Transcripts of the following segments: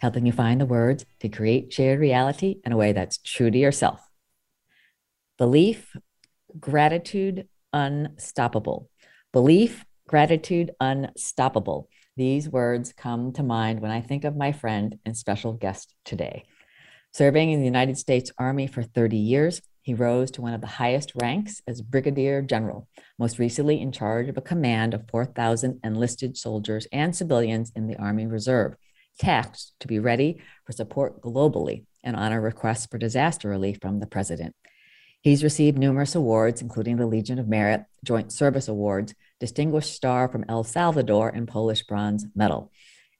helping you find the words to create shared reality in a way that's true to yourself. Belief, gratitude, unstoppable. Belief, gratitude, unstoppable. These words come to mind when I think of my friend and special guest today. Serving in the United States Army for 30 years, he rose to one of the highest ranks as Brigadier General, most recently in charge of a command of 4,000 enlisted soldiers and civilians in the Army Reserve, tasked to be ready for support globally and honor requests for disaster relief from the President. He's received numerous awards, including the Legion of Merit, Joint Service Awards, Distinguished Star from El Salvador, and Polish Bronze Medal.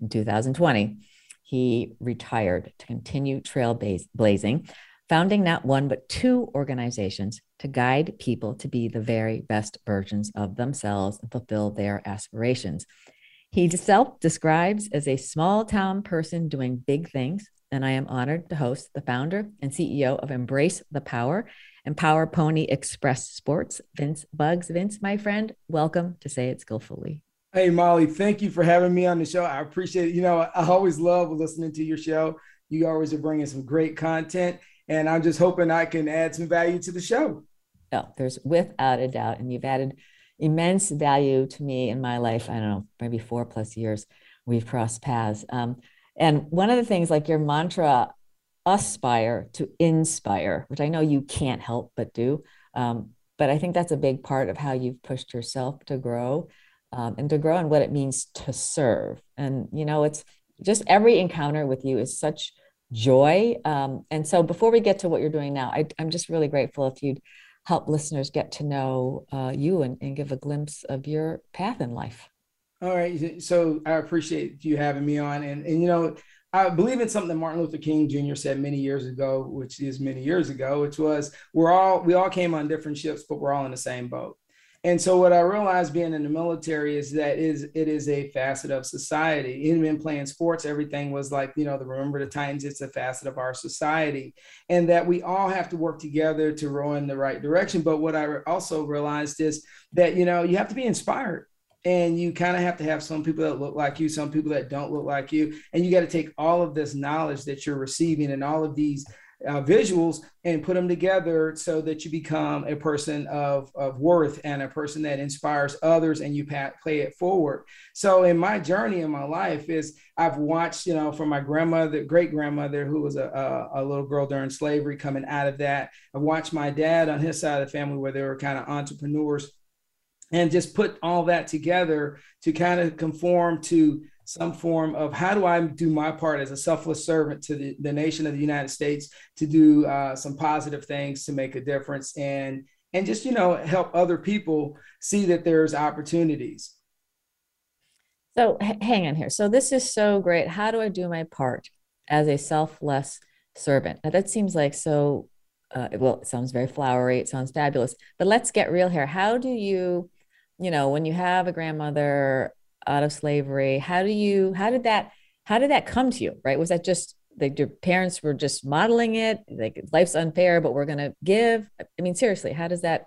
In 2020, he retired to continue trailblazing, founding not one but two organizations to guide people to be the very best versions of themselves and fulfill their aspirations. He self describes as a small town person doing big things, and I am honored to host the founder and CEO of Embrace the Power and Power Pony Express Sports, Vince Buggs. Vince, my friend, welcome to Say It Skillfully. Hey, Molly, thank you for having me on the show. I appreciate it. You know, I always love listening to your show. You always are bringing some great content, and I'm just hoping I can add some value to the show. No, there's without a doubt. And you've added immense value to me in my life. I don't know, maybe four plus years we've crossed paths. Um, and one of the things, like your mantra, aspire to inspire, which I know you can't help but do. Um, but I think that's a big part of how you've pushed yourself to grow um, and to grow and what it means to serve. And, you know, it's just every encounter with you is such joy. Um, and so before we get to what you're doing now, I, am just really grateful if you'd help listeners get to know uh, you and, and give a glimpse of your path in life. All right. So I appreciate you having me on. And, and you know, I believe in something that Martin Luther King Jr. said many years ago, which is many years ago, which was we're all we all came on different ships, but we're all in the same boat. And so what I realized being in the military is that is it is a facet of society. Even in playing sports, everything was like, you know, the remember the times it's a facet of our society. And that we all have to work together to row in the right direction. But what I also realized is that, you know, you have to be inspired and you kind of have to have some people that look like you some people that don't look like you and you got to take all of this knowledge that you're receiving and all of these uh, visuals and put them together so that you become a person of, of worth and a person that inspires others and you play it forward. So in my journey in my life is i've watched you know from my grandmother great grandmother who was a, a, a little girl during slavery coming out of that I've watched my dad on his side of the family where they were kind of entrepreneurs and just put all that together to kind of conform to some form of how do I do my part as a selfless servant to the, the nation of the United States to do uh, some positive things to make a difference and and just you know help other people see that there's opportunities. So h- hang on here. So this is so great. How do I do my part as a selfless servant? Now that seems like so. Uh, well, it sounds very flowery. It sounds fabulous. But let's get real here. How do you you know when you have a grandmother out of slavery. How do you how did that how did that come to you right? Was that just like your parents were just modeling it like life's unfair but we're going to give? I mean seriously how does that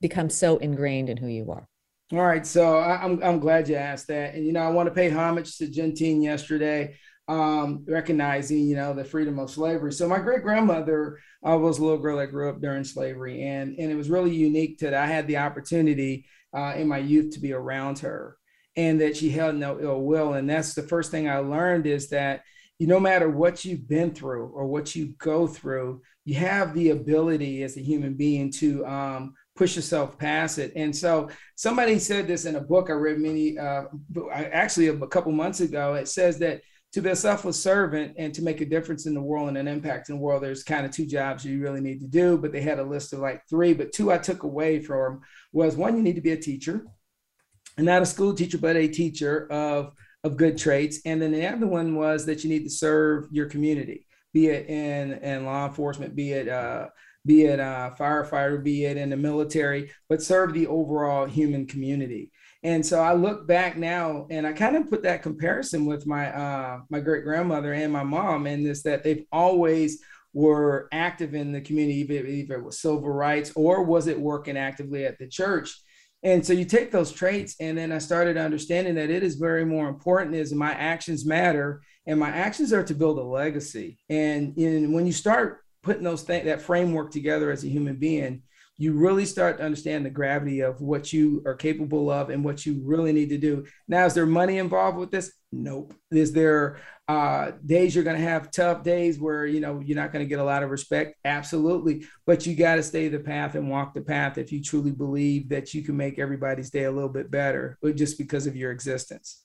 become so ingrained in who you are? All right so i'm, I'm glad you asked that. And you know i want to pay homage to Juneteenth yesterday um, recognizing, you know, the freedom of slavery. So my great grandmother uh, was a little girl that grew up during slavery, and and it was really unique that. I had the opportunity uh, in my youth to be around her and that she held no ill will. And that's the first thing I learned is that you no matter what you've been through or what you go through, you have the ability as a human being to um, push yourself past it. And so somebody said this in a book I read many, uh, actually a couple months ago. It says that to be a selfless servant and to make a difference in the world and an impact in the world, there's kind of two jobs you really need to do. But they had a list of like three, but two I took away from was one, you need to be a teacher, not a school teacher, but a teacher of of good traits. And then the other one was that you need to serve your community be it in in law enforcement, be it uh, be it a firefighter, be it in the military, but serve the overall human community. And so I look back now and I kind of put that comparison with my uh, my great grandmother and my mom, and this that they've always were active in the community, either it was civil rights or was it working actively at the church. And so you take those traits, and then I started understanding that it is very more important is my actions matter, and my actions are to build a legacy. And in, when you start putting those things that framework together as a human being you really start to understand the gravity of what you are capable of and what you really need to do now is there money involved with this nope. Is there uh, days you're going to have tough days where you know you're not going to get a lot of respect? Absolutely. But you got to stay the path and walk the path if you truly believe that you can make everybody's day a little bit better but just because of your existence.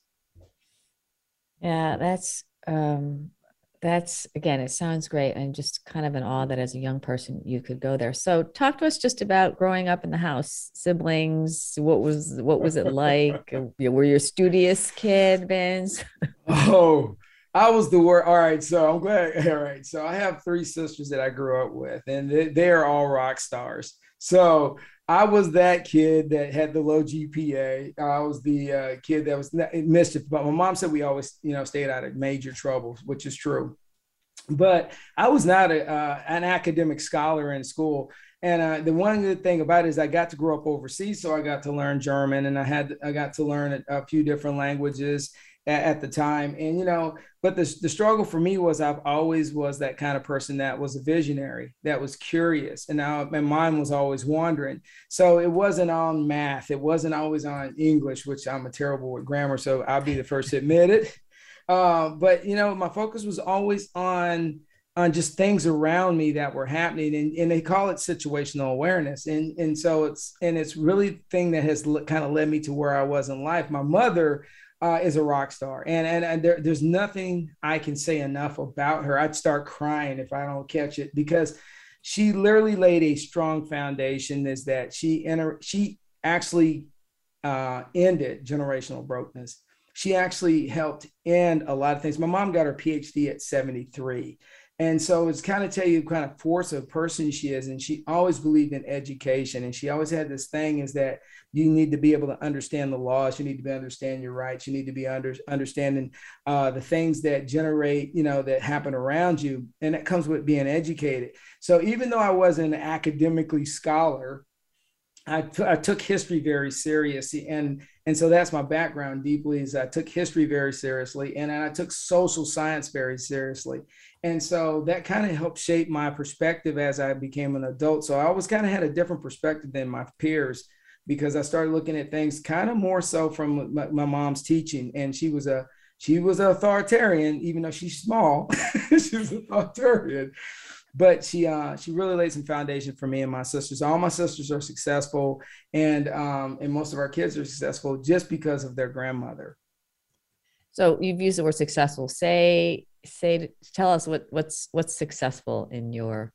Yeah that's um that's again it sounds great i'm just kind of in awe that as a young person you could go there. So talk to us just about growing up in the house siblings what was what was it like? Uh, were you a studious kid vince? Oh i was the worst. all right so i'm glad all right so i have three sisters that i grew up with and they, they are all rock stars so I was that kid that had the low GPA. I was the uh, kid that was mischief. But my mom said we always, you know, stayed out of major trouble, which is true. But I was not a, uh, an academic scholar in school. And uh, the one good thing about it is I got to grow up overseas, so I got to learn German, and I had I got to learn a, a few different languages at, at, the time. And you know, but the the struggle for me was I've always was that kind of person that was a visionary, that was curious, and now my mind was always wandering. So it wasn't on math, it wasn't always on English, which I'm a terrible with grammar, so I'll be the first to admit it. Uh, but you know, my focus was always on on just things around me that were happening and, and they call it situational awareness and and so it's and it's really the thing that has kind of led me to where i was in life my mother uh, is a rock star, and and, and there, there's nothing I can say enough about her. I'd start crying if I don't catch it because she literally laid a strong foundation. Is that she enter, she actually uh, ended generational brokenness. She actually helped end a lot of things. My mom got her PhD at 73. And so it's kind of tell you kind of force of person she is. And she always believed in education. And she always had this thing is that you need to be able to understand the laws. You need to be understand your rights. You need to be under understanding uh, the things that generate, you know, that happen around you, and that comes with being educated. So even though I wasn't an academically scholar, I, t- I took history very seriously, and and so that's my background deeply. Is I took history very seriously, and I took social science very seriously, and so that kind of helped shape my perspective as I became an adult. So I always kind of had a different perspective than my peers because I started looking at things kind of more so from my, my mom's teaching, and she was a she was an authoritarian, even though she's small. she was authoritarian, but she uh, she really laid some foundation for me and my sisters. All my sisters are successful, and um, and most of our kids are successful just because of their grandmother. So you've used the word successful. Say say tell us what what's what's successful in your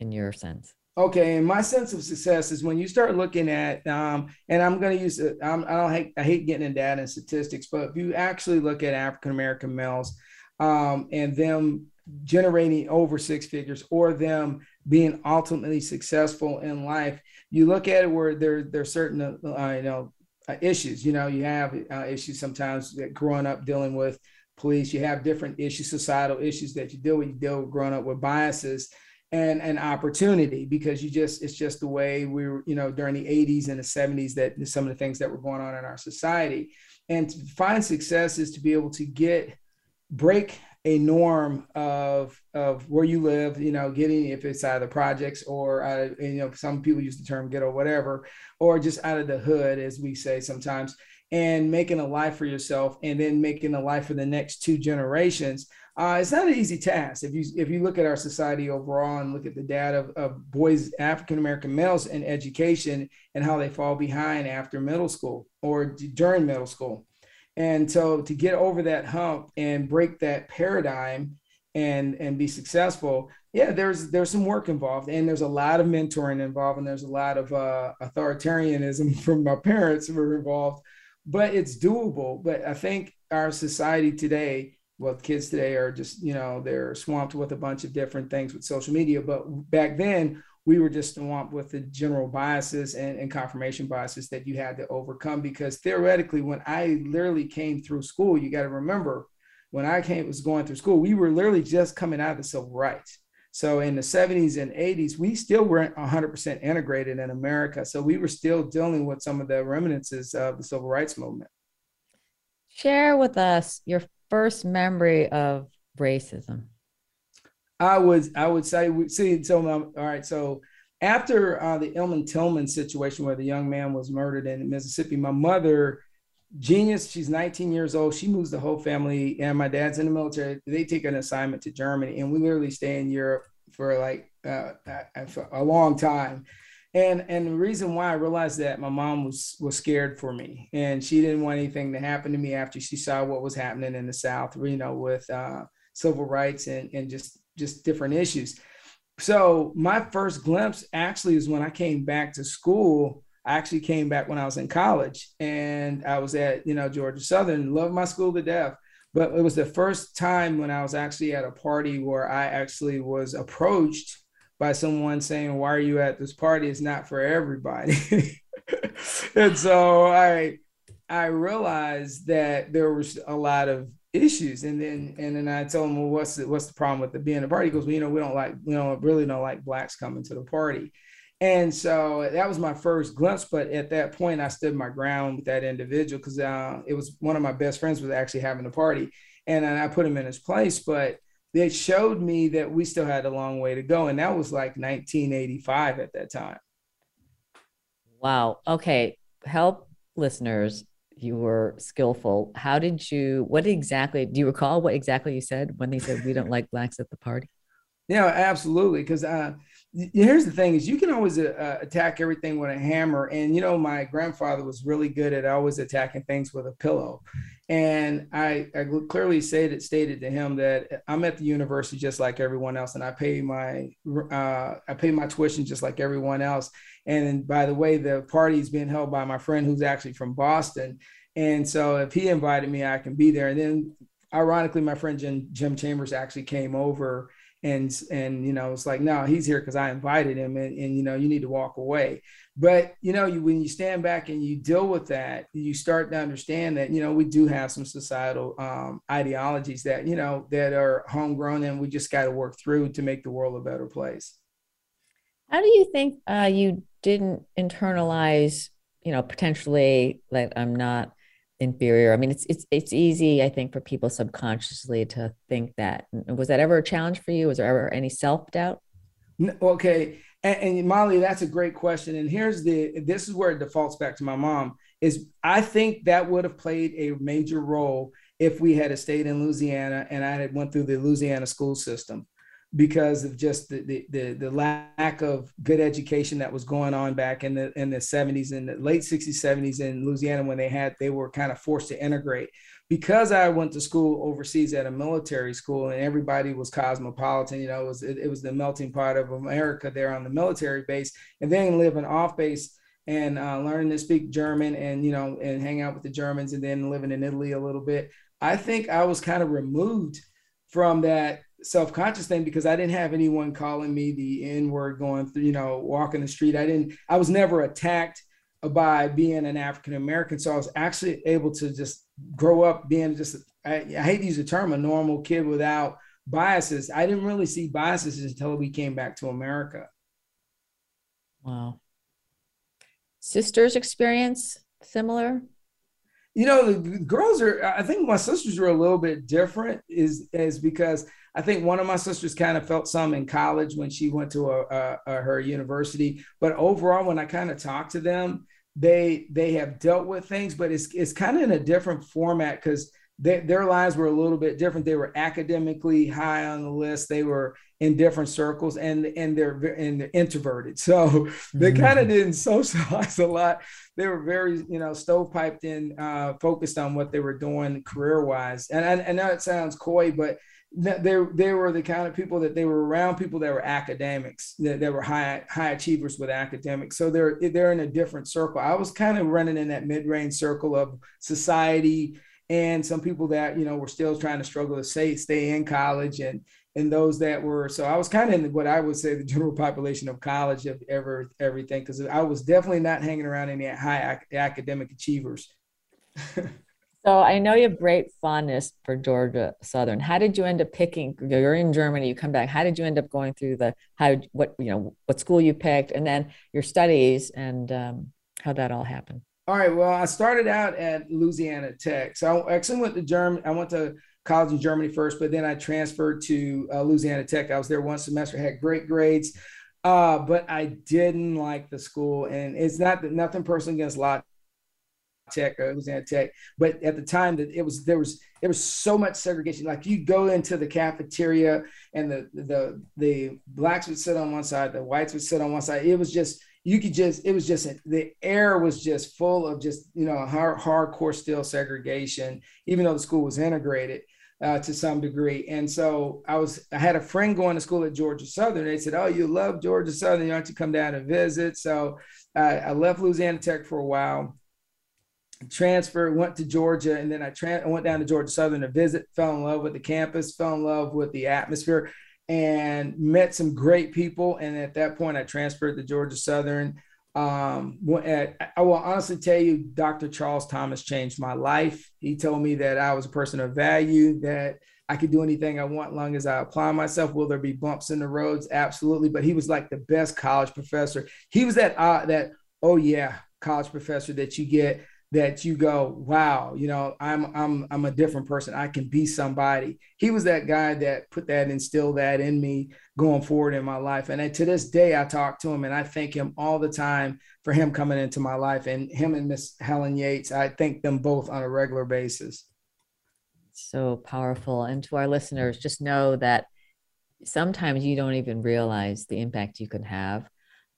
in your sense. Okay, and my sense of success is when you start looking at, um, and I'm going to use it. I'm, I don't hate, I hate getting in data and statistics, but if you actually look at African American males, um, and them generating over six figures, or them being ultimately successful in life, you look at it where there there's certain uh, you know uh, issues. You know, you have uh, issues sometimes that growing up dealing with police. You have different issues, societal issues that you deal with. You deal with growing up with biases and an opportunity because you just it's just the way we were you know during the 80s and the 70s that some of the things that were going on in our society and to find success is to be able to get break a norm of of where you live you know getting if it's out of the projects or out of, you know some people use the term ghetto whatever or just out of the hood as we say sometimes and making a life for yourself and then making a life for the next two generations uh, it's not an easy task. If you if you look at our society overall and look at the data of, of boys, African American males in education and how they fall behind after middle school or during middle school, and so to get over that hump and break that paradigm and and be successful, yeah, there's there's some work involved and there's a lot of mentoring involved and there's a lot of uh, authoritarianism from my parents who were involved, but it's doable. But I think our society today well, kids today are just, you know, they're swamped with a bunch of different things with social media. But back then, we were just swamped with the general biases and, and confirmation biases that you had to overcome. Because theoretically, when I literally came through school, you got to remember when I came was going through school, we were literally just coming out of the civil rights. So in the 70s and 80s, we still weren't 100% integrated in America. So we were still dealing with some of the remnants of the civil rights movement. Share with us your first memory of racism. I was I would say we see so all right so after uh, the Elmon Tillman situation where the young man was murdered in Mississippi, my mother, genius, she's 19 years old. She moves the whole family, and my dad's in the military. They take an assignment to Germany, and we literally stay in Europe for like uh, for a long time. And and the reason why I realized that my mom was was scared for me, and she didn't want anything to happen to me after she saw what was happening in the South, you know, with uh, civil rights and and just just different issues. So my first glimpse actually is when I came back to school. I actually came back when I was in college and I was at, you know, Georgia Southern, loved my school to death. But it was the first time when I was actually at a party where I actually was approached by someone saying, Why are you at this party? It's not for everybody. and so I I realized that there was a lot of issues. And then and then I told him, well, what's the, what's the problem with the being a party? He goes, well, you know, we don't like, we don't really don't like blacks coming to the party. And so that was my first glimpse. But at that point, I stood my ground with that individual because uh, it was one of my best friends was actually having a party, and I put him in his place. But it showed me that we still had a long way to go, and that was like 1985 at that time. Wow. Okay. Help listeners you were skillful. How did you, what exactly, do you recall what exactly you said when they said we don't like blacks at the party? Yeah, absolutely. Because uh, here's the thing is you can always uh, uh, attack everything with a hammer. And, you know, my grandfather was really good at always attacking things with a pillow. And I, I clearly stated, stated to him that I'm at the university just like everyone else. And I pay my, uh, I pay my tuition just like everyone else. And by the way, the party is being held by my friend who's actually from Boston. And so if he invited me, I can be there. And then ironically, my friend Jim, Jim Chambers actually came over and and you know it's like no he's here because i invited him and, and you know you need to walk away. But you know you when you stand back and you deal with that you start to understand that you know we do have some societal um, ideologies that you know that are homegrown and we just got to work through to make the world a better place. How do you think uh, you didn't internalize, you know, potentially that I'm not inferior. I mean, it's it's it's easy, I think, for people subconsciously to think that. Was that ever a challenge for you? Was there ever any self doubt? Okay, and, and, Molly, that's a great question. And here's the this is where it defaults back to my mom. Is I think that would have played a major role if we had stayed in Louisiana and I had went through the Louisiana school system because of just the, the, the the lack of good education that was going on back in the in the 70s and the late 60s 70s in Louisiana when they had they were kind of forced to integrate. Because I went to school overseas at a military school and everybody was cosmopolitan you know it was it, it was the melting pot of America there on the military base and then live living off base and uh, learning to speak German and you know and hang out with the Germans and then living in Italy a little bit. I think I was kind of removed from that self-conscious thing because I didn't have anyone calling me the N-word going through, you know, walking the street. I didn't, I was never attacked by being an African American. So I was actually able to just grow up being just, I, I, hate to use the term, a normal kid without biases. I didn't really see biases until we came back to America. Wow. Sisters experience similar? You know, the girls are, I think my sisters are a little bit different is, is because I think one of my sisters kind of felt some in college when she went to a, a, a her university. But overall, when I kind of talked to them, they they have dealt with things, but it's it's kind of in a different format because their lives were a little bit different. They were academically high on the list. They were in different circles, and and they're and they're introverted, so they mm-hmm. kind of didn't socialize a lot. They were very you know stovepiped in, uh, focused on what they were doing career wise. And I, I know it sounds coy, but they they were the kind of people that they were around people that were academics that, that were high high achievers with academics so they're they're in a different circle i was kind of running in that mid-range circle of society and some people that you know were still trying to struggle to stay stay in college and and those that were so I was kind of in what I would say the general population of college of ever everything because I was definitely not hanging around any high ac- academic achievers. so I know you have great fondness for Georgia Southern. How did you end up picking? You're in Germany. You come back. How did you end up going through the how what you know what school you picked and then your studies and um, how that all happened? All right. Well, I started out at Louisiana Tech. So I actually went to Germany. I went to college in Germany first, but then I transferred to uh, Louisiana Tech. I was there one semester, had great grades, uh, but I didn't like the school. And it's not that nothing personal against La Tech or Louisiana Tech, but at the time that it was there was there was so much segregation. Like you go into the cafeteria and the the the blacks would sit on one side, the whites would sit on one side. It was just you could just it was just the air was just full of just you know hard, hardcore still segregation even though the school was integrated uh, to some degree and so i was i had a friend going to school at georgia southern they said oh you love georgia southern you want to come down and visit so uh, i left louisiana tech for a while transferred went to georgia and then I, tra- I went down to georgia southern to visit fell in love with the campus fell in love with the atmosphere and met some great people. And at that point, I transferred to Georgia Southern. Um, at, I will honestly tell you, Dr. Charles Thomas changed my life. He told me that I was a person of value, that I could do anything I want long as I apply myself. Will there be bumps in the roads? Absolutely. But he was like the best college professor. He was that uh, that oh yeah college professor that you get that you go, wow, you know, I'm I'm I'm a different person. I can be somebody. He was that guy that put that instilled that in me going forward in my life. And to this day, I talk to him and I thank him all the time for him coming into my life. And him and Miss Helen Yates, I thank them both on a regular basis. So powerful. And to our listeners, just know that sometimes you don't even realize the impact you can have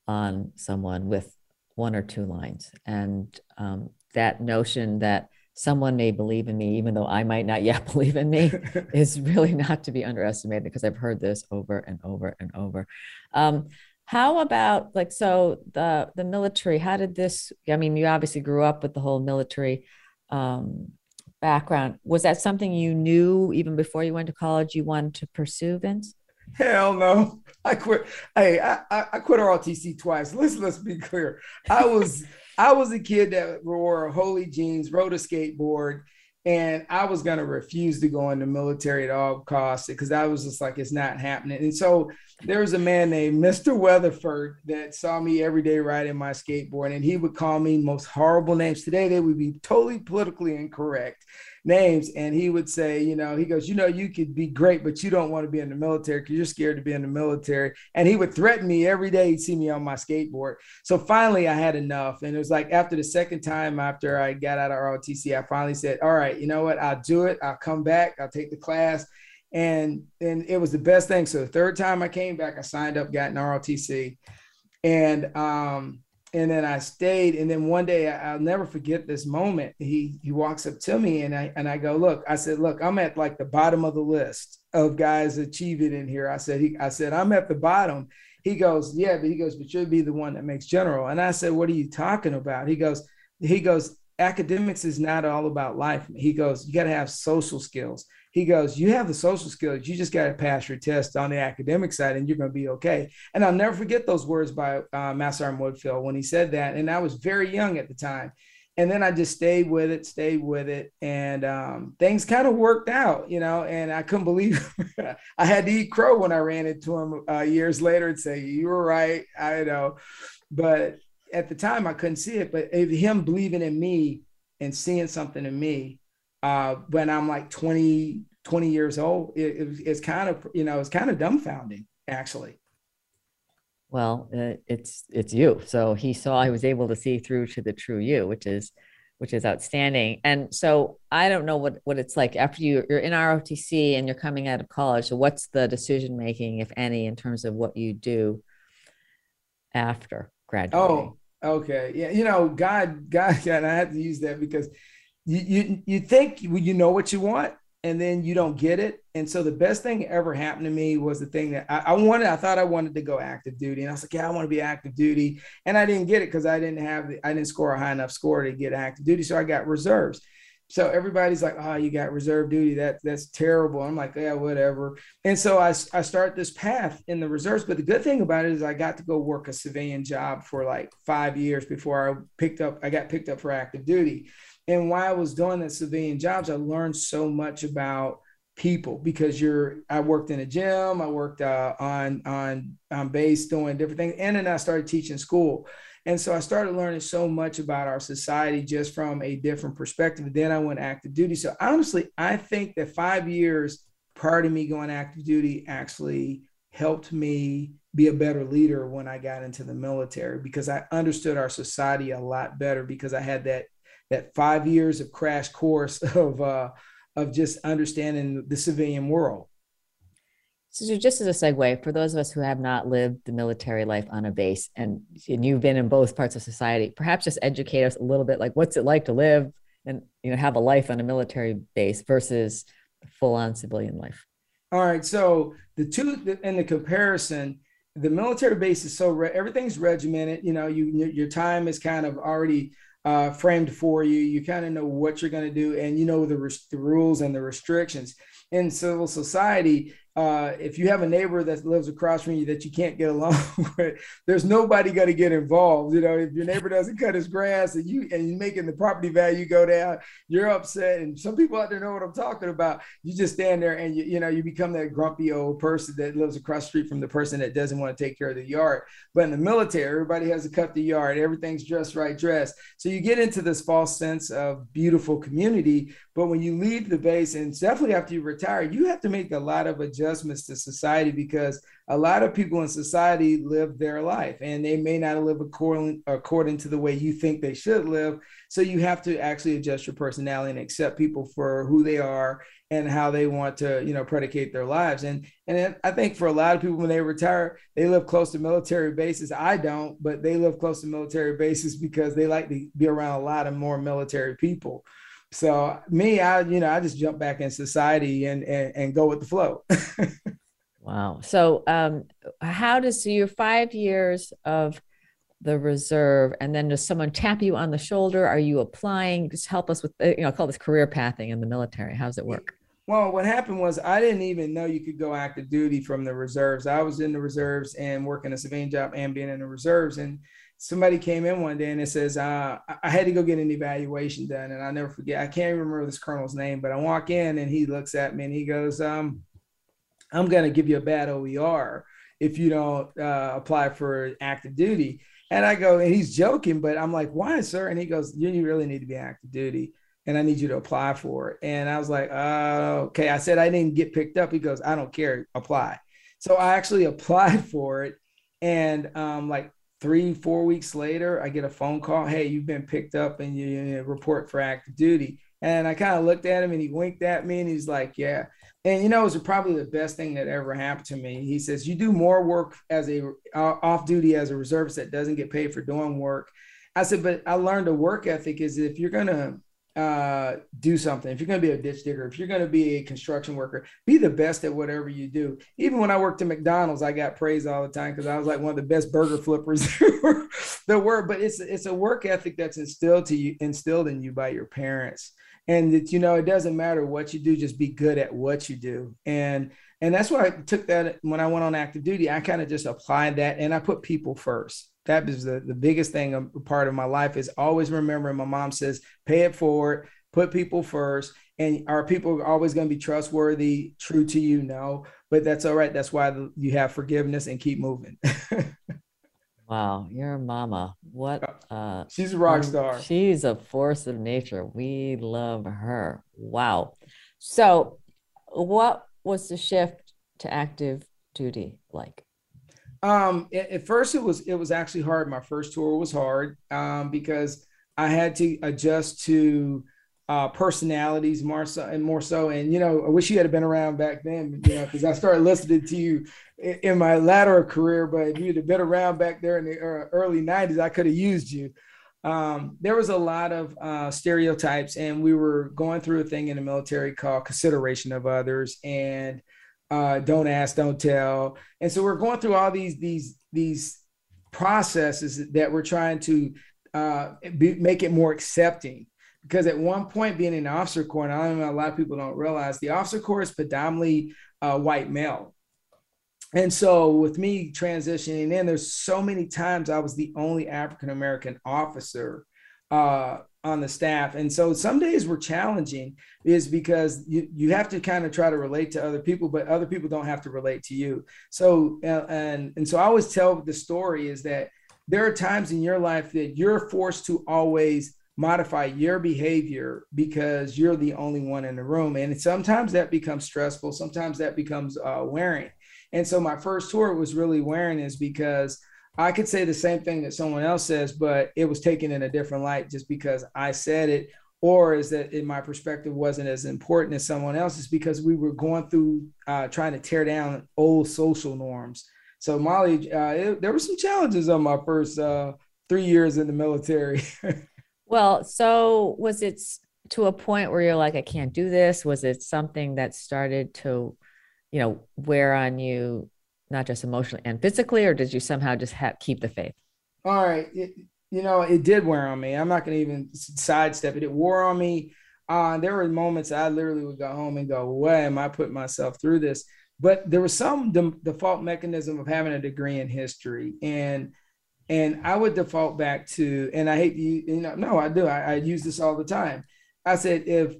on someone with one or two lines. And um, that notion that someone may believe in me, even though I might not yet believe in me, is really not to be underestimated because I've heard this over and over and over. Um, how about like so the the military? How did this? I mean, you obviously grew up with the whole military um, background. Was that something you knew even before you went to college? You wanted to pursue, Vince? Hell no. I quit. Hey, I, I I quit ROTC twice. Let's let's be clear. I was I was a kid that wore holey jeans, rode a skateboard, and I was gonna refuse to go in the military at all costs because I was just like, it's not happening. And so there was a man named Mr. Weatherford that saw me every day riding my skateboard, and he would call me most horrible names. Today they would be totally politically incorrect names. And he would say, you know, he goes, you know, you could be great, but you don't want to be in the military because you're scared to be in the military. And he would threaten me every day. He'd see me on my skateboard. So finally, I had enough. And it was like after the second time after I got out of ROTC, I finally said, all right, you know what? I'll do it. I'll come back. I'll take the class. And and it was the best thing. So the third time I came back, I signed up, got an ROTC. And um, and then I stayed. And then one day I'll never forget this moment. He he walks up to me and I and I go, look, I said, look, I'm at like the bottom of the list of guys achieving in here. I said, he I said, I'm at the bottom. He goes, yeah, but he goes, but you'll be the one that makes general. And I said, what are you talking about? He goes, he goes, academics is not all about life. He goes, you got to have social skills he goes, You have the social skills. You just got to pass your test on the academic side and you're going to be okay. And I'll never forget those words by uh, Master Woodfield when he said that. And I was very young at the time. And then I just stayed with it, stayed with it. And um, things kind of worked out, you know. And I couldn't believe I had to eat crow when I ran into him uh, years later and say, You were right. I know. But at the time, I couldn't see it. But him believing in me and seeing something in me uh, when I'm like 20, 20 years old, it, it, it's kind of, you know, it's kind of dumbfounding actually. Well, uh, it's, it's you. So he saw, I was able to see through to the true you, which is, which is outstanding. And so I don't know what, what it's like after you, you're in ROTC and you're coming out of college. So what's the decision making, if any, in terms of what you do after graduating? Oh, okay. Yeah. You know, God, God, and I had to use that because you you you think you know what you want and then you don't get it and so the best thing ever happened to me was the thing that I, I, wanted i thought i wanted to go active duty and i was like yeah i want to be active duty and i didn't get it because i didn't have the, i didn't score a high enough score to get active duty so i got reserves So everybody's like, oh, you got reserve duty. That that's terrible. I'm like, yeah, whatever. And so I, I start this path in the reserves. But the good thing about it is I got to go work a civilian job for like five years before I picked up, I got picked up for active duty. And while I was doing the civilian jobs, I learned so much about people because you're I worked in a gym, I worked uh, on on on base doing different things, and then I started teaching school. And so I started learning so much about our society just from a different perspective. Then I went active duty. So honestly, I think that five years prior to me going active duty actually helped me be a better leader when I got into the military because I understood our society a lot better because I had that that five years of crash course of uh, of just understanding the civilian world. So, just as a segue, for those of us who have not lived the military life on a base, and, and you've been in both parts of society, perhaps just educate us a little bit, like what's it like to live and you know have a life on a military base versus full-on civilian life. All right, so the two in the comparison, the military base is so everything's regimented. You know, you your time is kind of already uh, framed for you. You kind of know what you're going to do, and you know the, the rules and the restrictions. In civil society, uh, if you have a neighbor that lives across from you that you can't get along with, there's nobody going to get involved. You know, if your neighbor doesn't cut his grass and you and you're making the property value go down, you're upset. And some people out there know what I'm talking about. You just stand there and you you know you become that grumpy old person that lives across the street from the person that doesn't want to take care of the yard. But in the military, everybody has to cut the yard. Everything's just right dressed. So you get into this false sense of beautiful community. But when you leave the base, and definitely after you retire, you have to make a lot of adjustments adjustments to society because a lot of people in society live their life and they may not live according according to the way you think they should live. So you have to actually adjust your personality and accept people for who they are and how they want to you know predicate their lives. And and i think for a lot of people when they retire they live close to military bases. I don't but they live close to military bases because they like to be around a lot of more military people so me, I you know I just jump back in society and and, and go with the flow. wow. So um, how does so your five years of the reserve and then does someone tap you on the shoulder? Are you applying? Just help us with uh, you know I call this career pathing in the military. How does it work? Well what happened was i didn't even know you could go active duty from the reserves. I was in the reserves and working a civilian job and being in the reserves. And somebody came in one day and it says, uh, I had to go get an evaluation done. And I'll never forget, I can't remember this colonel's name, but I walk in and he looks at me and he goes, um, I'm going to give you a bad OER if you don't uh, apply for active duty. And I go, and he's joking, but I'm like, why, sir? And he goes, you really need to be active duty and I need you to apply for it. And I was like, uh, okay. I said, I didn't get picked up. He goes, I don't care, apply. So I actually applied for it. And um, like three, four weeks later, I get a phone call. Hey, you've been picked up and you, report for active duty. And I kind of looked at him and he winked at me and he's like, yeah. And you know, it was probably the best thing that ever happened to me. He says, you do more work as a uh, off duty as a reservist that doesn't get paid for doing work. I said, but I learned a work ethic is if you're going to uh, do something. If you're going to be a ditch digger, if you're going to be a construction worker, be the best at whatever you do. Even when I worked at McDonald's, I got praised all the time because I was like one of the best burger flippers there were. But it's it's a work ethic that's instilled to you, instilled in you by your parents, and that you know it doesn't matter what you do, just be good at what you do. And and that's why I took that when I went on active duty. I kind of just applied that, and I put people first that is the, the biggest thing a part of my life is always remembering my mom says pay it forward put people first and are people always going to be trustworthy true to you? No but that's all right. That's why you have forgiveness and keep moving. Wow your mama. What uh she's a rock star. she's a force of nature. We love her. Wow. So what was the shift to active duty like um, at, at, first, it was it was actually hard. My first tour was hard um, because I had to adjust to uh, personalities more so and more so. And you know, I wish you had been around back then, you know, because I started listening to you in, in, my latter career. But if you'd have been around back there in the uh, early '90s, I could have used you. Um, there was a lot of uh, stereotypes, and we were going through a thing in the military called consideration of others, and uh, don't ask, don't tell. And so we're going through all these these these processes that we're trying to uh, be, make it more accepting because at one point being in the officer corps, and I don't know a lot of people don't realize the officer corps is predominantly uh, white male. And so with me transitioning in, there's so many times I was the only African American officer uh, on the staff. And so some days were challenging is because you, you have to kind of try to relate to other people, but other people don't have to relate to you. So, uh, and, and so I always tell the story is that there are times in your life that you're forced to always modify your behavior because you're the only one in the room. And sometimes that becomes stressful. Sometimes that becomes uh, wearing. And so my first tour was really wearing is because I could say the same thing that someone else says, but it was taken in a different light just because I said it, or is that in my perspective wasn't as important as someone else's because we were going through uh, trying to tear down old social norms. So Molly, uh, it, there were some challenges on my first uh, three years in the military. well, so was it to a point where you're like, I can't do this? Was it something that started to, you know, wear on you not just emotionally and physically, or did you somehow just have, keep the faith? All right. It, you know, it did wear on me. I'm not going to even sidestep it. It wore on me. Uh, there were moments I literally would go home and go, why am I putting myself through this? But there was some de- default mechanism of having a degree in history. And and I would default back to, and I hate you, you know, no, I do. I, I use this all the time. I said, if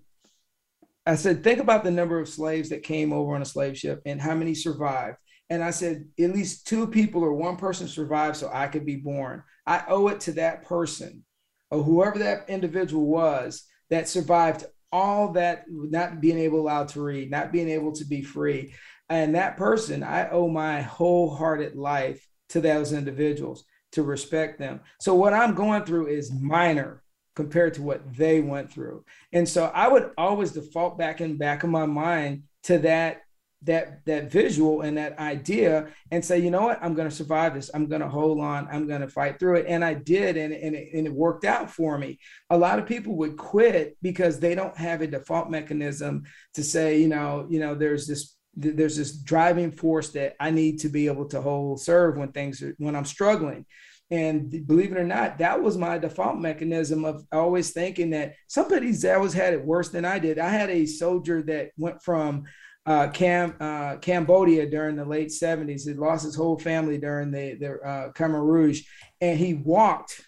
I said, think about the number of slaves that came over on a slave ship and how many survived. And I said, at least two people or one person survived so I could be born. I owe it to that person or whoever that individual was that survived all that, not being able allowed to read, not being able to be free. And that person, I owe my wholehearted life to those individuals to respect them. So what I'm going through is minor compared to what they went through. And so I would always default back in back of my mind to that that that visual and that idea and say you know what? I'm going to survive this. I'm going to hold on. I'm going to fight through it. And i did and, and, it, and it worked out for me. A lot of people would quit because they don't have a default mechanism to say you know you know there's this there's this driving force that i need to be able to hold serve when things are when i'm struggling. And believe it or not, that was my default mechanism of always thinking that somebody's always had it worse than I did. I had a soldier that went from uh, Cam, uh, Cambodia during the late 70s. He lost his whole family during the, the uh, Khmer Rouge, and he walked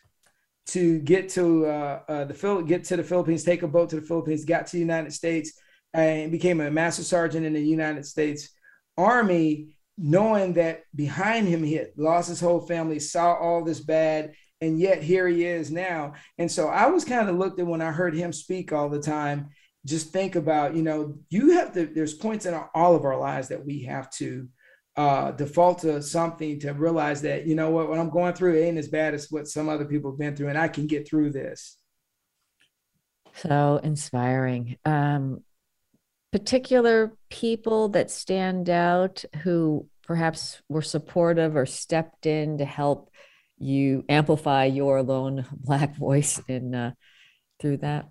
to get to uh, uh, the Phil- get to the Philippines, take a boat to the Philippines, got to the United States, and became a master sergeant in the United States Army, knowing that behind him he had lost his whole family, saw all this bad, and yet here he is now. And so I was kind of looked at when I heard him speak all the time just think about, you know, you have to, there's points in our, all of our lives that we have to uh, default to something to realize that, you know what, what I'm going through ain't as bad as what some other people have been through, and I can get through this. So inspiring. Um, particular people that stand out who perhaps were supportive or stepped in to help you amplify your lone black voice in uh, through that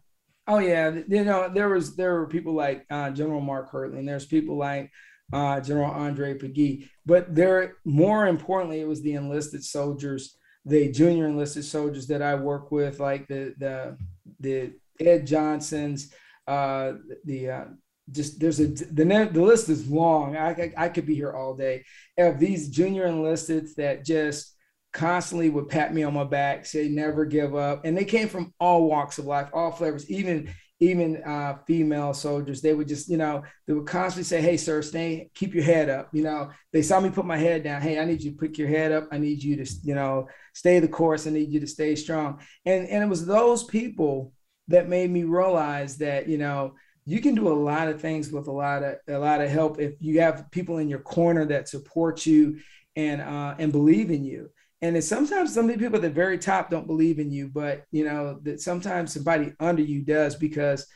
Oh yeah, you know there was there were people like uh, General Mark Hertling. and there's people like uh, General Andre Pegui, but there more importantly, it was the enlisted soldiers, the junior enlisted soldiers that I work with, like the the the Ed Johnsons, uh, the uh, just there's a the the list is long. I, I I could be here all day of these junior enlisted that just constantly would pat me on my back, say never give up. And they came from all walks of life, all flavors, even even uh, female soldiers. They would just, you know, they would constantly say, "Hey, sir, stay, keep your head up." You know, they saw me put my head down. Hey, I need you to pick your head up. I need you to, you know, stay the course. I need you to stay strong. And and it was those people that made me realize that, you know, you can do a lot of things with a lot of a lot of help if you have people in your corner that support you and uh, and believe in you and it's sometimes some of the people at the very top don't believe in you but you know that sometimes somebody under you does because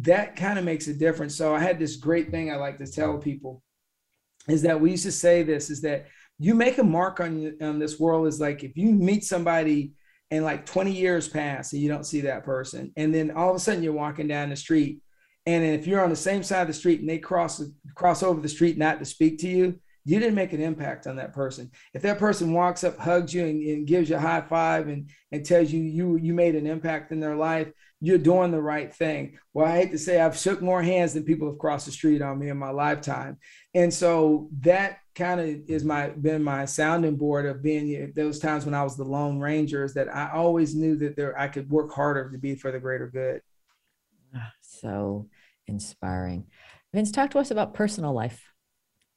that kind of makes a difference. So i had this great thing i like to tell people is that we used to say this is that you make a mark on, on this world is like if you meet somebody and like 20 years pass and you don't see that person and then all of a sudden you're walking down the street and if you're on the same side of the street and they cross cross over the street not to speak to you you didn't make an impact on that person. If that person walks up, hugs you, and, and, gives you a high five and, and tells you you you made an impact in their life, you're doing the right thing. Well, I hate to say I've shook more hands than people have crossed the street on me in my lifetime. And so that kind of is my been my sounding board of being those times when I was the lone ranger is that I always knew that there I could work harder to be for the greater good. Ah, so inspiring. Vince, talk to us about personal life.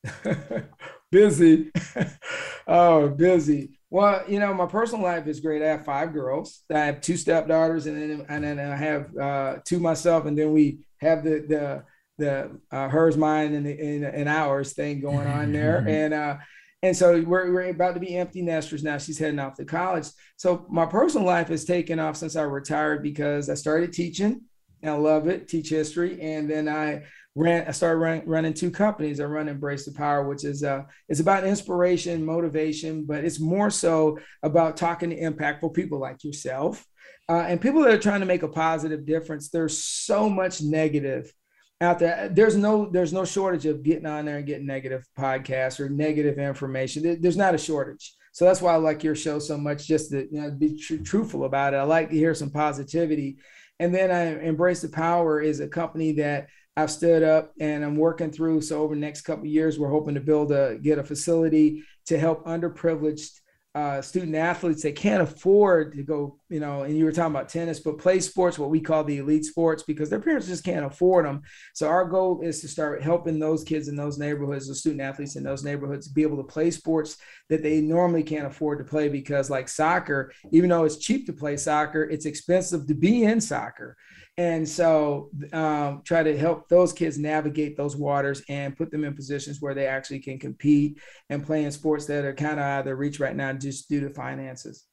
busy. oh, busy. Well, you know, my personal life is great. I have five girls. I have two stepdaughters, and then and then I have uh, two myself, and then we have the the the uh, hers, mine, and, the, and and ours thing going on there, and uh, and so we're we're about to be empty nesters now. She's heading off to college. So my personal life has taken off since I retired because I started teaching. And I love it, teach history, and then I ran I started run, running two companies. I run Embrace the Power, which is uh it's about inspiration, motivation, but it's more so about talking to impactful people like yourself uh, and people that are trying to make a positive difference. There's so much negative out there. There's no there's no shortage of getting on there and getting negative podcasts or negative information. There's not a shortage. So that's why I like your show so much, just to you know, be tr- truthful about it. I like to hear some positivity. And then I Embrace the Power is a company that I've stood up and I'm working through. So over the next couple years, we're hoping to build a get a facility to help underprivileged uh, student athletes that can't afford to go, you know, and you were talking about tennis, but play sports, what we call the elite sports, because their parents just can't afford them. So our goal is to start helping those kids in those neighborhoods, the student athletes in those neighborhoods, be able to play sports that they normally can't afford to play because, like soccer, even though it's cheap to play soccer, it's expensive to be in soccer. And so um, try to help those kids navigate those waters and put them in positions where they actually can compete and play in sports that are kind of out of their reach right now just due to finances.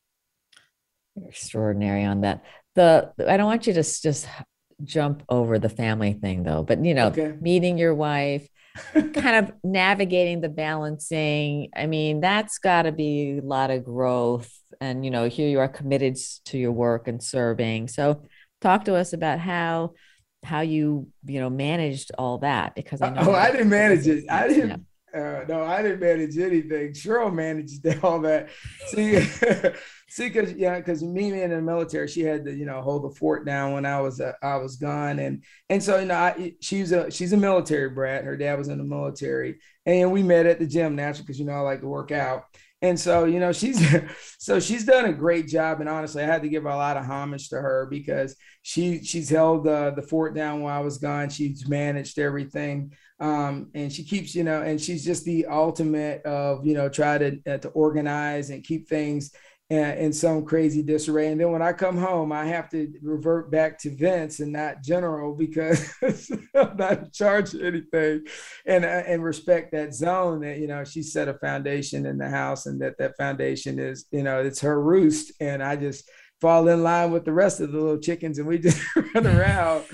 Extraordinary on that. The i don't want you to just jump over the family thing though but you know okay. meeting your wife kind of navigating the balancing. I mean that's got to be a lot of growth and you know here you are committed to your work and serving. So talk to us about how how you you know managed all that because I uh, know oh I didn't manage it. I didn't uh, no I didn't manage anything. Cheryl managed all that. See see because yeah because me being in the military she had to you know hold the fort down when I was uh, I was gone. And and so you know I, she's a she's a military brat. Her dad was in the military. And we met at the gym naturally because you know I like to work out. And so, you know, she's so she's done a great job. And honestly, I had to give a lot of homage to her because she she's held uh, the fort down while I was gone. She's managed everything, um, and she keeps, you know, and she's just the ultimate of, you know, try to uh, to organize and keep things in some crazy disarray. And then when I come home, I have to revert back to Vince and not General because I'm not in charge of anything. And uh, and respect that zone that you know she set a foundation in the house, and that that foundation is you know it's her roost. And I just fall in line with the rest of the little chickens and we just run around.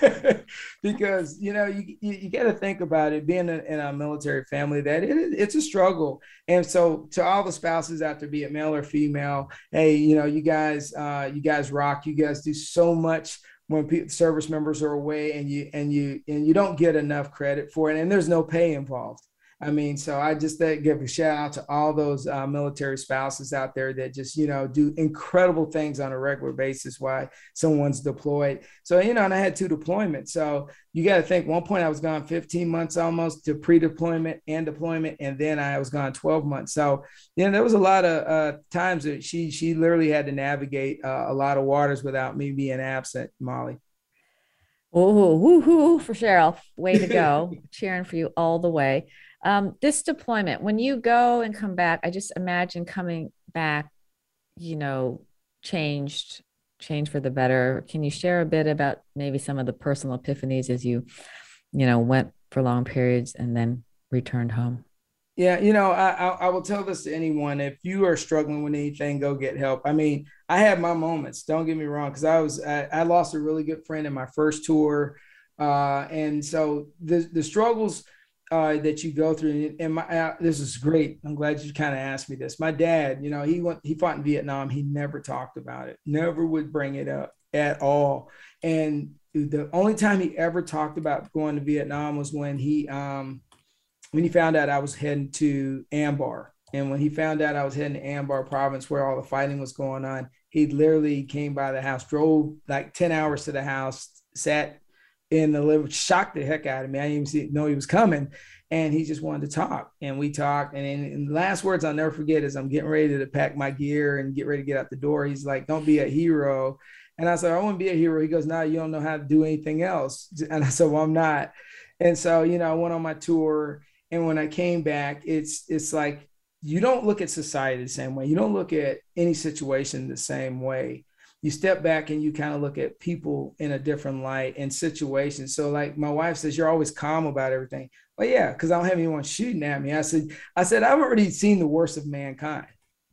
Because you know you, you, you got to think about it being a, in a military family that it, it's a struggle. And so to all the spouses out there be it male or female hey you know you guys uh, you guys rock you guys do so much when people, service members are away and you and you and you don't get enough credit for it and there's no pay involved I mean, so I just uh, give a shout out to all those uh, military spouses out there that just, you know, do incredible things on a regular basis while someone's deployed. So, you know, and I had two deployments. So you got to think one point I was gone 15 months almost to pre deployment and deployment. And then I was gone 12 months. So, you know, there was a lot of uh, times that she, she literally had to navigate uh, a lot of waters without me being absent, Molly. Oh, woohoo for Cheryl. Way to go. Cheering for you all the way. Um, this deployment, when you go and come back, I just imagine coming back, you know, changed, changed for the better. Can you share a bit about maybe some of the personal epiphanies as you, you know, went for long periods and then returned home? Yeah, you know, I, I, I will tell this to anyone: if you are struggling with anything, go get help. I mean, I had my moments. Don't get me wrong, because I was I, I, lost a really good friend in my first tour, uh, and so the the struggles uh, that you go through. And my, uh, this is great. I'm glad you kind of asked me this. My dad, you know, he went, he fought in Vietnam. He never talked about it, never would bring it up at all. And the only time he ever talked about going to Vietnam was when he, um, when he found out I was heading to Anbar. And when he found out I was heading to Anbar province where all the fighting was going on, he literally came by the house, drove like 10 hours to the house, sat in the living, shocked the heck out of me. I didn't even see, know he was coming. And he just wanted to talk. And we talked. And, in, and the last words I'll never forget is I'm getting ready to pack my gear and get ready to get out the door. He's like, don't be a hero. And I said, I to be a hero. He goes, no, you don't know how to do anything else. And I said, well, I'm not. And so, you know, I went on my tour. And when I came back, it's it's like you don't look at society the same way. You don't look at any situation the same way. You step back and you kind of look at people in a different light and situations. So, like my wife says, you're always calm about everything. Well, yeah, because I don't have anyone shooting at me. I said, I said, I've already seen the worst of mankind.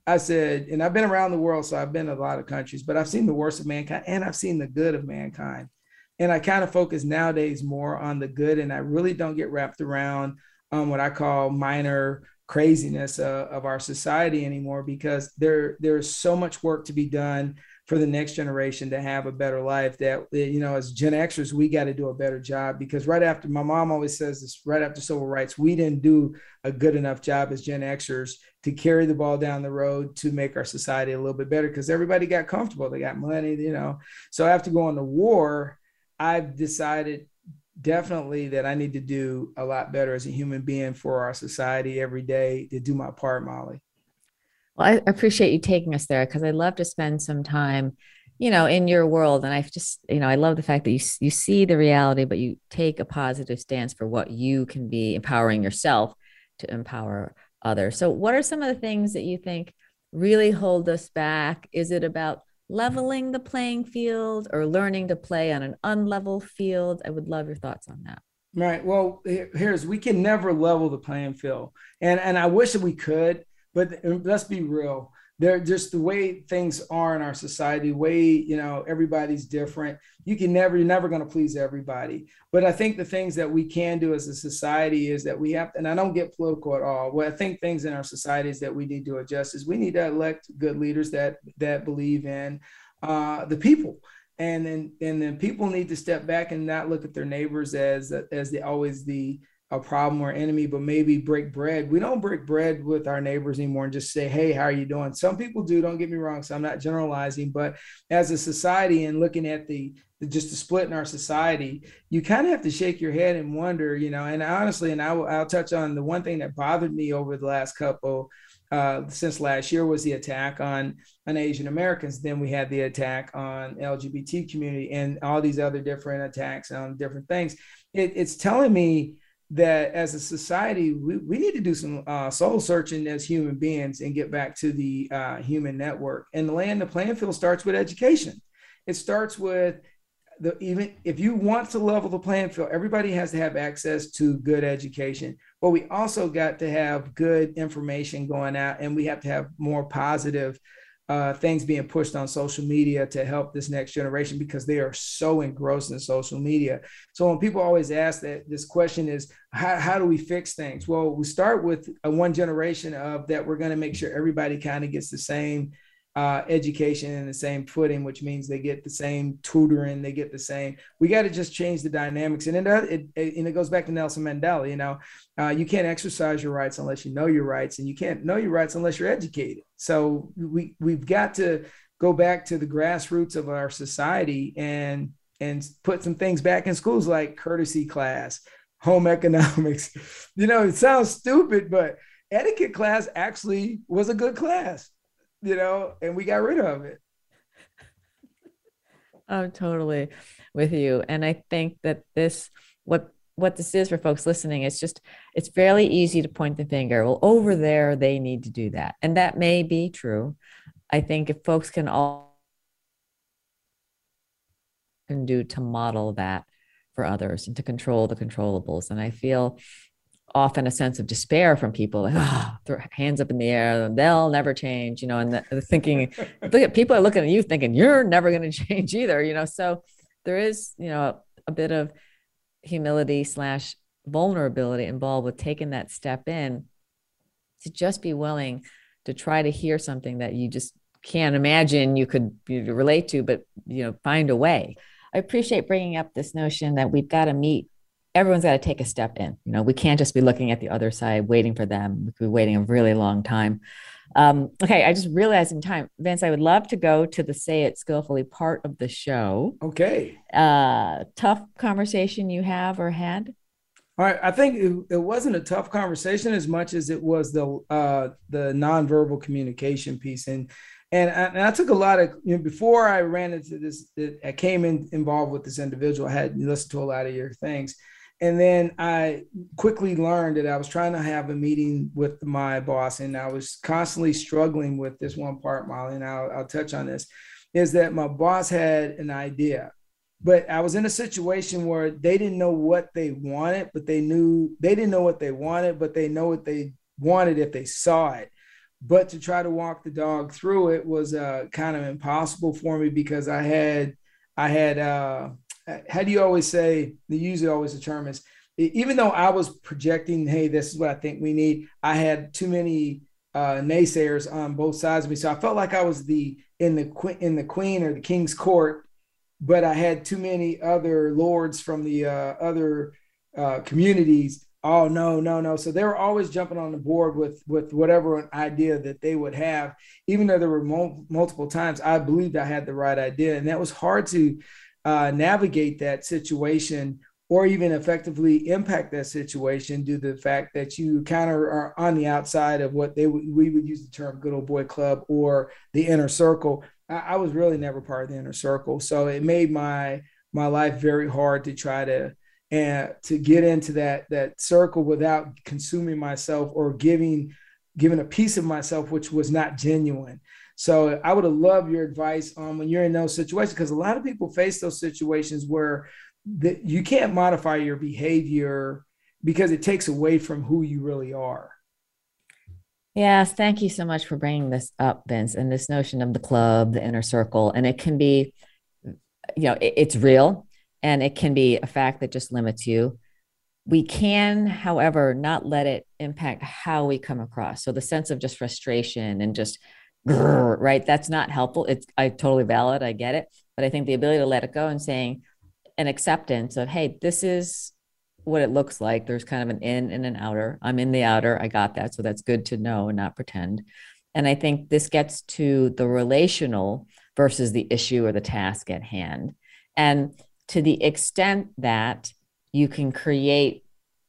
I said, and I've been around the world, so I've been in a lot of countries, but I've seen the worst of mankind and I've seen the good of mankind. And I kind of focus nowadays more on the good, and I really don't get wrapped around on what I call minor craziness uh, of our society anymore because there there's so much work to be done for the next generation to have a better life that you know as gen xers we got to do a better job because right after my mom always says this right after civil rights we didn't do a good enough job as gen xers to carry the ball down the road to make our society a little bit better because everybody got comfortable they got money you know so after going to war i've decided definitely that I need to do a lot better as a human being for our society every day to do my part, Molly. Well, I appreciate you taking us there because I'd love to spend some time, you know, in your world. And I just, you know, I love the fact that you you see the reality, but you take a positive stance for what you can be empowering yourself to empower others. So, what are some of the things that you think really hold us back? Is it about leveling the playing field or learning to play on an unlevel field? I would love your thoughts on that. Right. Well, here's we can never level the playing field, and and I wish that we could, but let's be real. They're just the way things are in our society way you know everybody's different. You can never you're never going to please everybody. But i think the things that we can do as a society is that we have and i don't get political at all. What i think things in our society is that we need to adjust is we need to elect good leaders that that believe in uh, the people. And then and then people need to step back and not look at their neighbors as as the always the a problem or enemy, but maybe break bread. We don't break bread with our neighbors anymore and just say, "Hey, how are you doing?" Some people do. Don't get me wrong. So I'm not generalizing, but as a society and looking at the, the just the split in our society, you kind of have to shake your head and wonder, you know. And honestly, and I will, I'll touch on the one thing that bothered me over the last couple. Uh, since last year was the attack on on Asian Americans. Then we had the attack on LGBT community and all these other different attacks on different things. It, it's telling me that as a society, we, we need to do some uh, soul searching as human beings and get back to the uh, human network. And the land, the playing field starts with education. It starts with the even if you want to level the playing field, everybody has to have access to good education. But we also got to have good information going out, and we have to have more positive uh, things being pushed on social media to help this next generation because they are so engrossed in social media. So when people always ask that, this question is, how, how do we fix things? Well, we start with a one generation of that. We're going to make sure everybody kind of gets the same uh, education in the same footing, which means they get the same tutoring, they get the same. We got to just change the dynamics, and it, it, it, and it goes back to Nelson Mandela. You know, uh, you can't exercise your rights unless you know your rights, and you can't know your rights unless you're educated. So we we've got to go back to the grassroots of our society and and put some things back in schools like courtesy class, home economics. You know, it sounds stupid, but etiquette class actually was a good class you know, and we got rid of it. I'm totally with you. And I think that this, what what this is for folks listening it's just it's fairly easy to point the finger well over there they need to do that and that may be true i think if folks can all can do to model that for others and to control the controllables and i feel often a sense of despair from people like oh, hands up in the air they'll never change you know and the, the thinking look at people are looking at you thinking you're never going to change either you know? So there is you know a bit of humility slash vulnerability involved with taking that step in to just be willing to try to hear something that you just can't imagine you could relate to but you know find a way. I appreciate bringing up this notion that we've got to meet everyone's got to take a step in. You know, we can't just be looking at the other side, waiting for them. We could be waiting a really long time. Um, okay, I just realized in time, Vince, I would love to go to the say it skillfully part of the show. Okay. Uh, tough conversation you have or had? All right, I think it, it, wasn't a tough conversation as much as it was the uh, the nonverbal communication piece, and and I, and I, took a lot of you know before I ran into this, I came in involved with this individual. I had listened to a lot of your things, and then I quickly learned that I was trying to have a meeting with my boss, and I was constantly struggling with this one part, Molly, and I'll, I'll touch on this. Is that my boss had an idea but I was in a situation where they didn't know what they wanted, but they knew they didn't know what they wanted, but they know what they wanted if they saw it. But to try to walk the dog through it was uh, kind of impossible for me because I had, I had, uh, how do you always say? The usually always the term is, even though I was projecting, hey, this is what I think we need. I had too many uh, naysayers on both sides of me, so I felt like I was the in the in the queen or the king's court but I had too many other lords from the uh, other uh, communities. Oh no, no, no! So they were always jumping on the board with with whatever an idea that they would have, even though there were mul- multiple times I believed I had the right idea, and that was hard to uh, navigate that situation or even effectively impact that situation due to the fact that you kind of are on the outside of what they w- we would use the term good old boy club or the inner circle I, I was really never part of the inner circle. So it made my my life very hard to try to and to get into that that circle without consuming myself or giving giving a piece of myself which was not genuine so i would have loved your advice on when you're in those situations because a lot of people face those situations where that you can't modify your behavior because it takes away from who you really are Yes, thank you so much for bringing this up, Vince, and this notion of the club, the inner circle. And it can be, you know, it, it's real and it can be a fact that just limits you. We can, however, not let it impact how we come across. So the sense of just frustration and just, right, that's not helpful. It's I totally valid. I get it. But I think the ability to let it go and saying an acceptance of, hey, this is what it looks like. There's kind of an in and an outer. I'm in the outer. I got that. So that's good to know and not pretend. And I think this gets to the relational versus the issue or the task at hand. And to the extent that you can create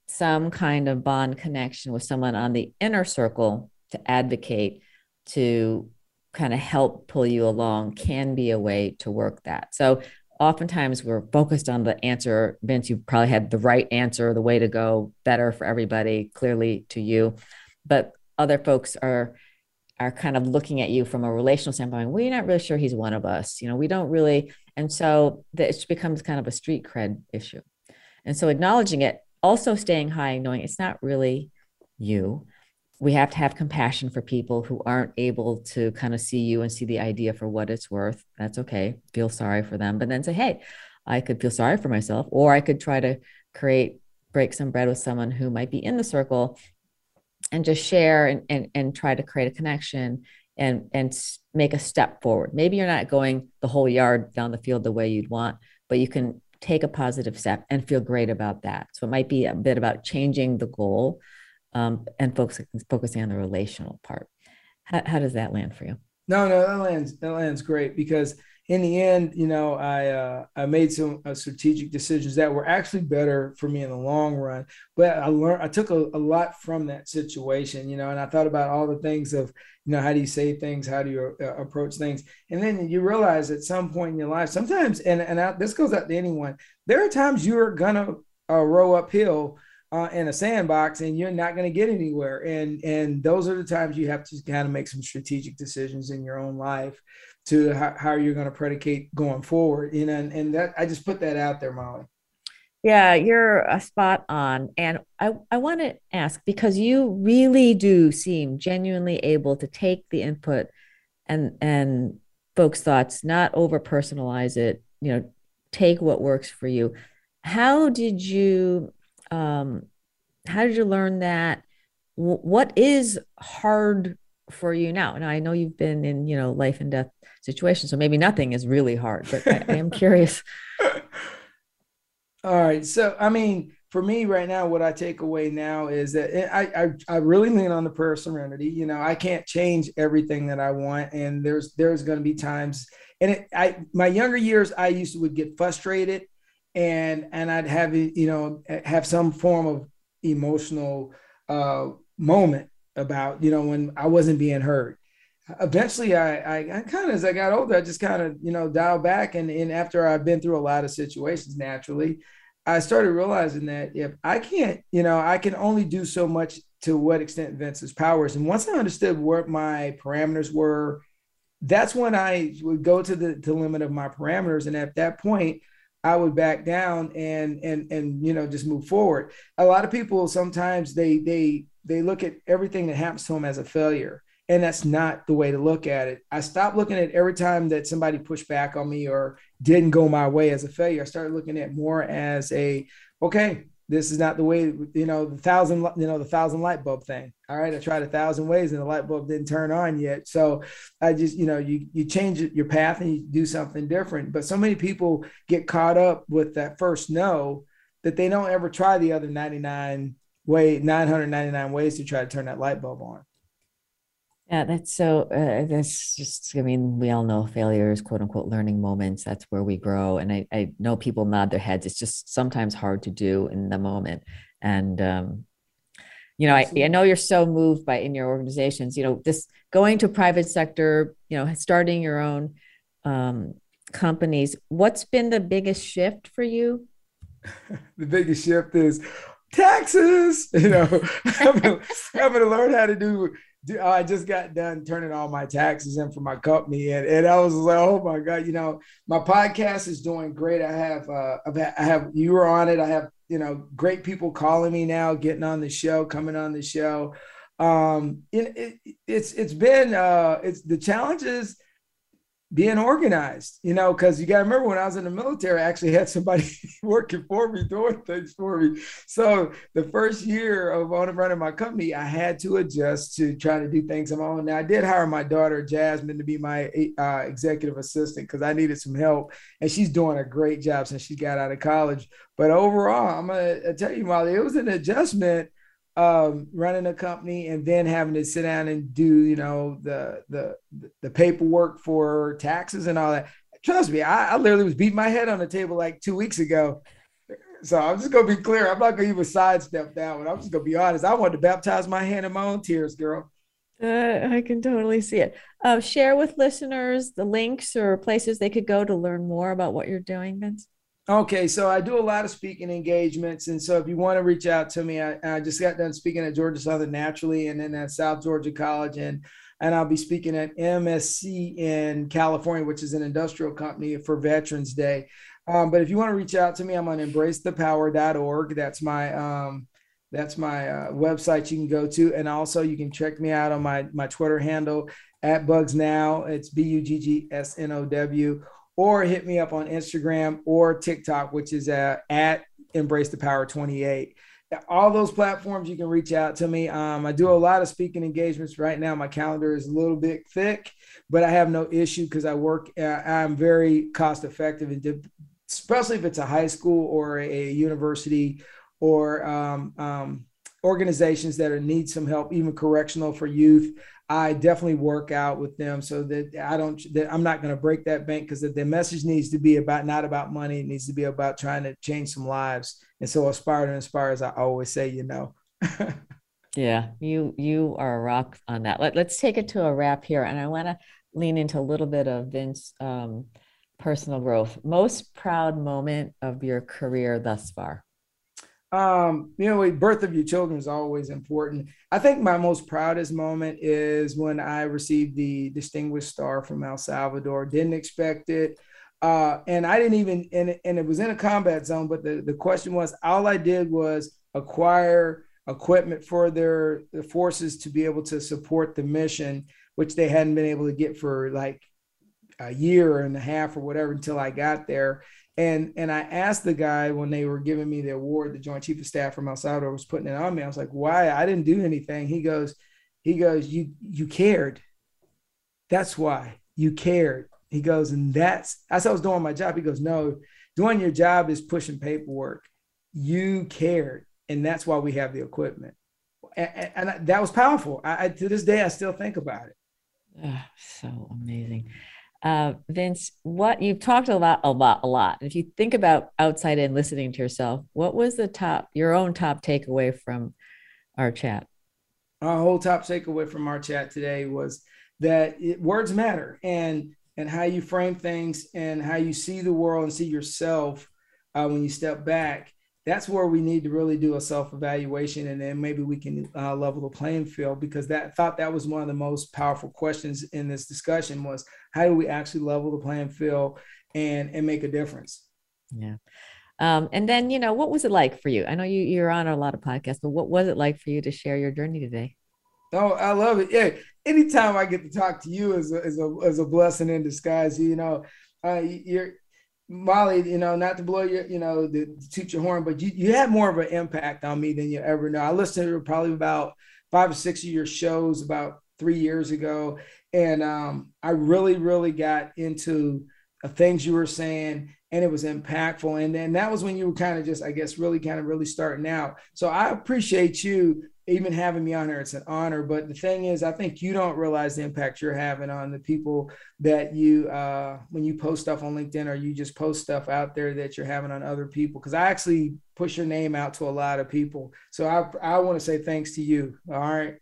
some kind of bond connection with someone on the inner circle to advocate, to kind of help pull you along, can be a way to work that. So oftentimes we're focused on the answer. Vince, you probably had the right answer, the way to go, better for everybody, clearly to you. But other folks are are kind of looking at you from a relational standpoint. We're not really sure he's one of us. You know, we don't really, and so it becomes kind of a street cred issue. And so acknowledging it, also staying high, knowing it's not really you, we have to have compassion for people who aren't able to kind of see you and see the idea for what it's worth. That's okay. Feel sorry for them, but then say, hey, I could feel sorry for myself, or I could try to create, break some bread with someone who might be in the circle and just share and, and, and try to create a connection and, and make a step forward. Maybe you're not going the whole yard down the field the way you'd want, but you can take a positive step and feel great about that. So it might be a bit about changing the goal um, and focus, focusing on the relational part. How, how does that land for you? No, no, that lands that lands great because in the end, you know, I uh, I made some uh, strategic decisions that were actually better for me in the long run. But I learned I took a, a, lot from that situation, you know, and I thought about all the things of you know how do you say things, how do you uh, approach things, and then you realize at some point in your life, sometimes, and and I, this goes out to anyone, there are times you're gonna uh, row uphill uh, in a sandbox and you're not going to get anywhere. And and those are the times you have to kind of make some strategic decisions in your own life to how, how you're going to predicate going forward you know and, and that i just put that out there molly. Yeah you're a spot on. And i i want to ask because you really do seem genuinely able to take the input and and folks thoughts not over personalize it you know take what works for you. How did you um, how did you learn that? W- what is hard for you now? And I know you've been in, you know, life and death situations, so maybe nothing is really hard, but I, I am curious. All right. So, I mean, for me right now, what I take away now is that I, I, I really lean on the prayer of serenity. You know, I can't change everything that I want, and there's there's going to be times. And it, I my younger years, I used to would get frustrated, and and I'd have you know have some form of emotional uh, moment about you know when I wasn't being heard. Eventually, I, I, I kind of as I got older, I just kind of you know dial back, and and after I've been through a lot of situations, naturally, I started realizing that if I can't, you know, I can only do so much to what extent Vince's powers. And once I understood what my parameters were, that's when I would go to the, to limit of my parameters. And at that point, I would back down and and and you know just move forward. A lot of people sometimes they they they look at everything that happens to them as a failure and that's not the way to look at it. I stopped looking at every time that somebody pushed back on me or didn't go my way as a failure. I started looking at more as a okay, this is not the way you know the thousand you know the thousand light bulb thing. All right, I tried a thousand ways and the light bulb didn't turn on yet. So I just you know you you change your path and you do something different. But so many people get caught up with that first no that they don't ever try the other 99 way 999 ways to try to turn that light bulb on. Yeah, that's so. Uh, that's just. I mean, we all know failures, quote unquote, learning moments. That's where we grow. And I, I know people nod their heads. It's just sometimes hard to do in the moment. And um, you know, I, I know you're so moved by in your organizations. You know, this going to private sector. You know, starting your own um, companies. What's been the biggest shift for you? the biggest shift is taxes. You know, having, having to learn how to do I just got done turning all my taxes in for my company, and, and I was like, oh my god, you know, my podcast is doing great. I have, uh, I have you were on it. I have, you know, great people calling me now, getting on the show, coming on the show. Um, it, it, it's it's been uh, it's the challenges being organized, you know, because you got to remember when I was in the military, I actually had somebody working for me, doing things for me. So the first year of running my company, I had to adjust to trying to do things on my own. Now I did hire my daughter Jasmine to be my uh, executive assistant because I needed some help, and she's doing a great job since she got out of college. But overall, I'm gonna tell you, Molly, it was an adjustment um, running a company and then having to sit down and do you know the the the paperwork for taxes and all that. Trust me I, I literally was beating my head on the table like two weeks ago. So i'm just gonna be clear. I'm not gonna even sidestep that one. I'm just gonna be honest. I wanted to baptize my hand in my own tears girl. Uh, I can totally see it. Uh, share with listeners the links or places they could go to learn more about what you're doing, Vince. Okay, so I do a lot of speaking engagements, and so if you want to reach out to me, I, I, just got done speaking at Georgia Southern naturally, and then at South Georgia College, and and I'll be speaking at MSC in California, which is an industrial company for Veterans Day. Um, but if you want to reach out to me, I'm on embracethepower.org. That's my um, that's my uh, website you can go to, and also you can check me out on my my Twitter handle at Buggs Now. It's B U G G S N O W or hit me up on Instagram or TikTok, which is uh, at Embrace the Power 28. All those platforms, you can reach out to me. Um, I do a lot of speaking engagements right now. My calendar is a little bit thick, but I have no issue because I work. Uh, I'm very cost effective, and especially if it's a high school or a university or um, um, organizations that are, need some help, even correctional for youth. I definitely work out with them so that I don't that I'm not going to break that bank because the message needs to be about not about money. It needs to be about trying to change some lives. And so aspire to inspire, as I always say, you know. yeah, you you are a rock on that. Let, let's take it to a wrap here, and I want to lean into a little bit of Vince um, personal growth. Most proud moment of your career thus far um, you know, birth of your children is always important. I think my most proudest moment is when I received the Distinguished Star from El Salvador. Didn't expect it. Uh, and I didn't even, and, and it was in a combat zone, but the, the question was all I did was acquire equipment for their, their forces to be able to support the mission, which they hadn't been able to get for like a year and a half or whatever until I got there. And and I asked the guy when they were giving me the award, the Joint Chief of Staff from El Salvador was putting it on me. I was like, why? I didn't do anything. He goes, he goes, you you cared. That's why you cared. He goes, and that's as I was doing my job. He goes, no, doing your job is pushing paperwork. you cared, and that's why we have the equipment. And, and that was powerful. I, I, to this day, I still think about it. Oh, so amazing. Uh, Vince, what you've talked a lot, a lot, a lot. If you think about outside and listening to yourself, what was the top, your own top takeaway from our chat? Our whole top takeaway from our chat today was that it, words matter, and and how you frame things and how you see the world and see yourself uh, when you step back that's where we need to really do a self-evaluation and then maybe we can uh, level the playing field because that thought that was one of the most powerful questions in this discussion was how do we actually level the playing field and and make a difference? Yeah. Um, and then you know what was it like for you? I know you you're on a lot of podcasts but what was it like for you to share your journey today? Oh i love it. Yeah. Anytime i get to talk to you is a, is a, is a blessing in disguise. You know uh, you're Molly, you know, not to blow your, you know, to toot your horn, but you, you had more of an impact on me than you ever know. I listened to probably about five or six of your shows about three years ago. And um, I really, really got into uh, things you were saying and it was impactful. And then that was when you were kind of just, I guess, really kind of really starting out. So I appreciate you even having me on here, it's an honor. But the thing is, I think you don't realize the impact you're having on the people that you, uh, when you post stuff on LinkedIn or you just post stuff out there that you're having on other people. Because I actually push your name out to a lot of people. So I, I want to say thanks to you. All right.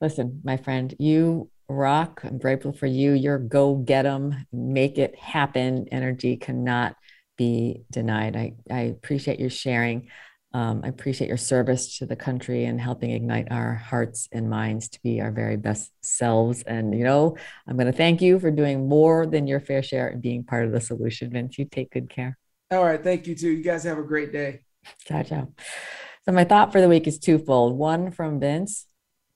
Listen, my friend, you rock. I'm grateful for you. Your go get them, make it happen energy cannot be denied. I, I appreciate your sharing. Um, I appreciate your service to the country and helping ignite our hearts and minds to be our very best selves. And, you know, I'm going to thank you for doing more than your fair share and being part of the solution, Vince. You take good care. All right. Thank you, too. You guys have a great day. Ciao, ciao. So, my thought for the week is twofold one from Vince,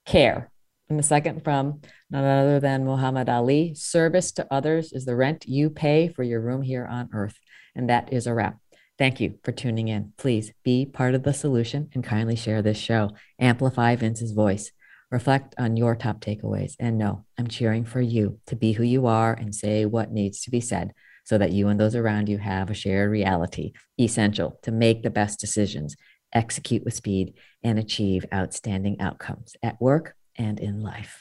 care. And the second from none other than Muhammad Ali service to others is the rent you pay for your room here on earth. And that is a wrap. Thank you for tuning in. Please be part of the solution and kindly share this show. Amplify Vince's voice. Reflect on your top takeaways. And know I'm cheering for you to be who you are and say what needs to be said so that you and those around you have a shared reality essential to make the best decisions, execute with speed, and achieve outstanding outcomes at work and in life.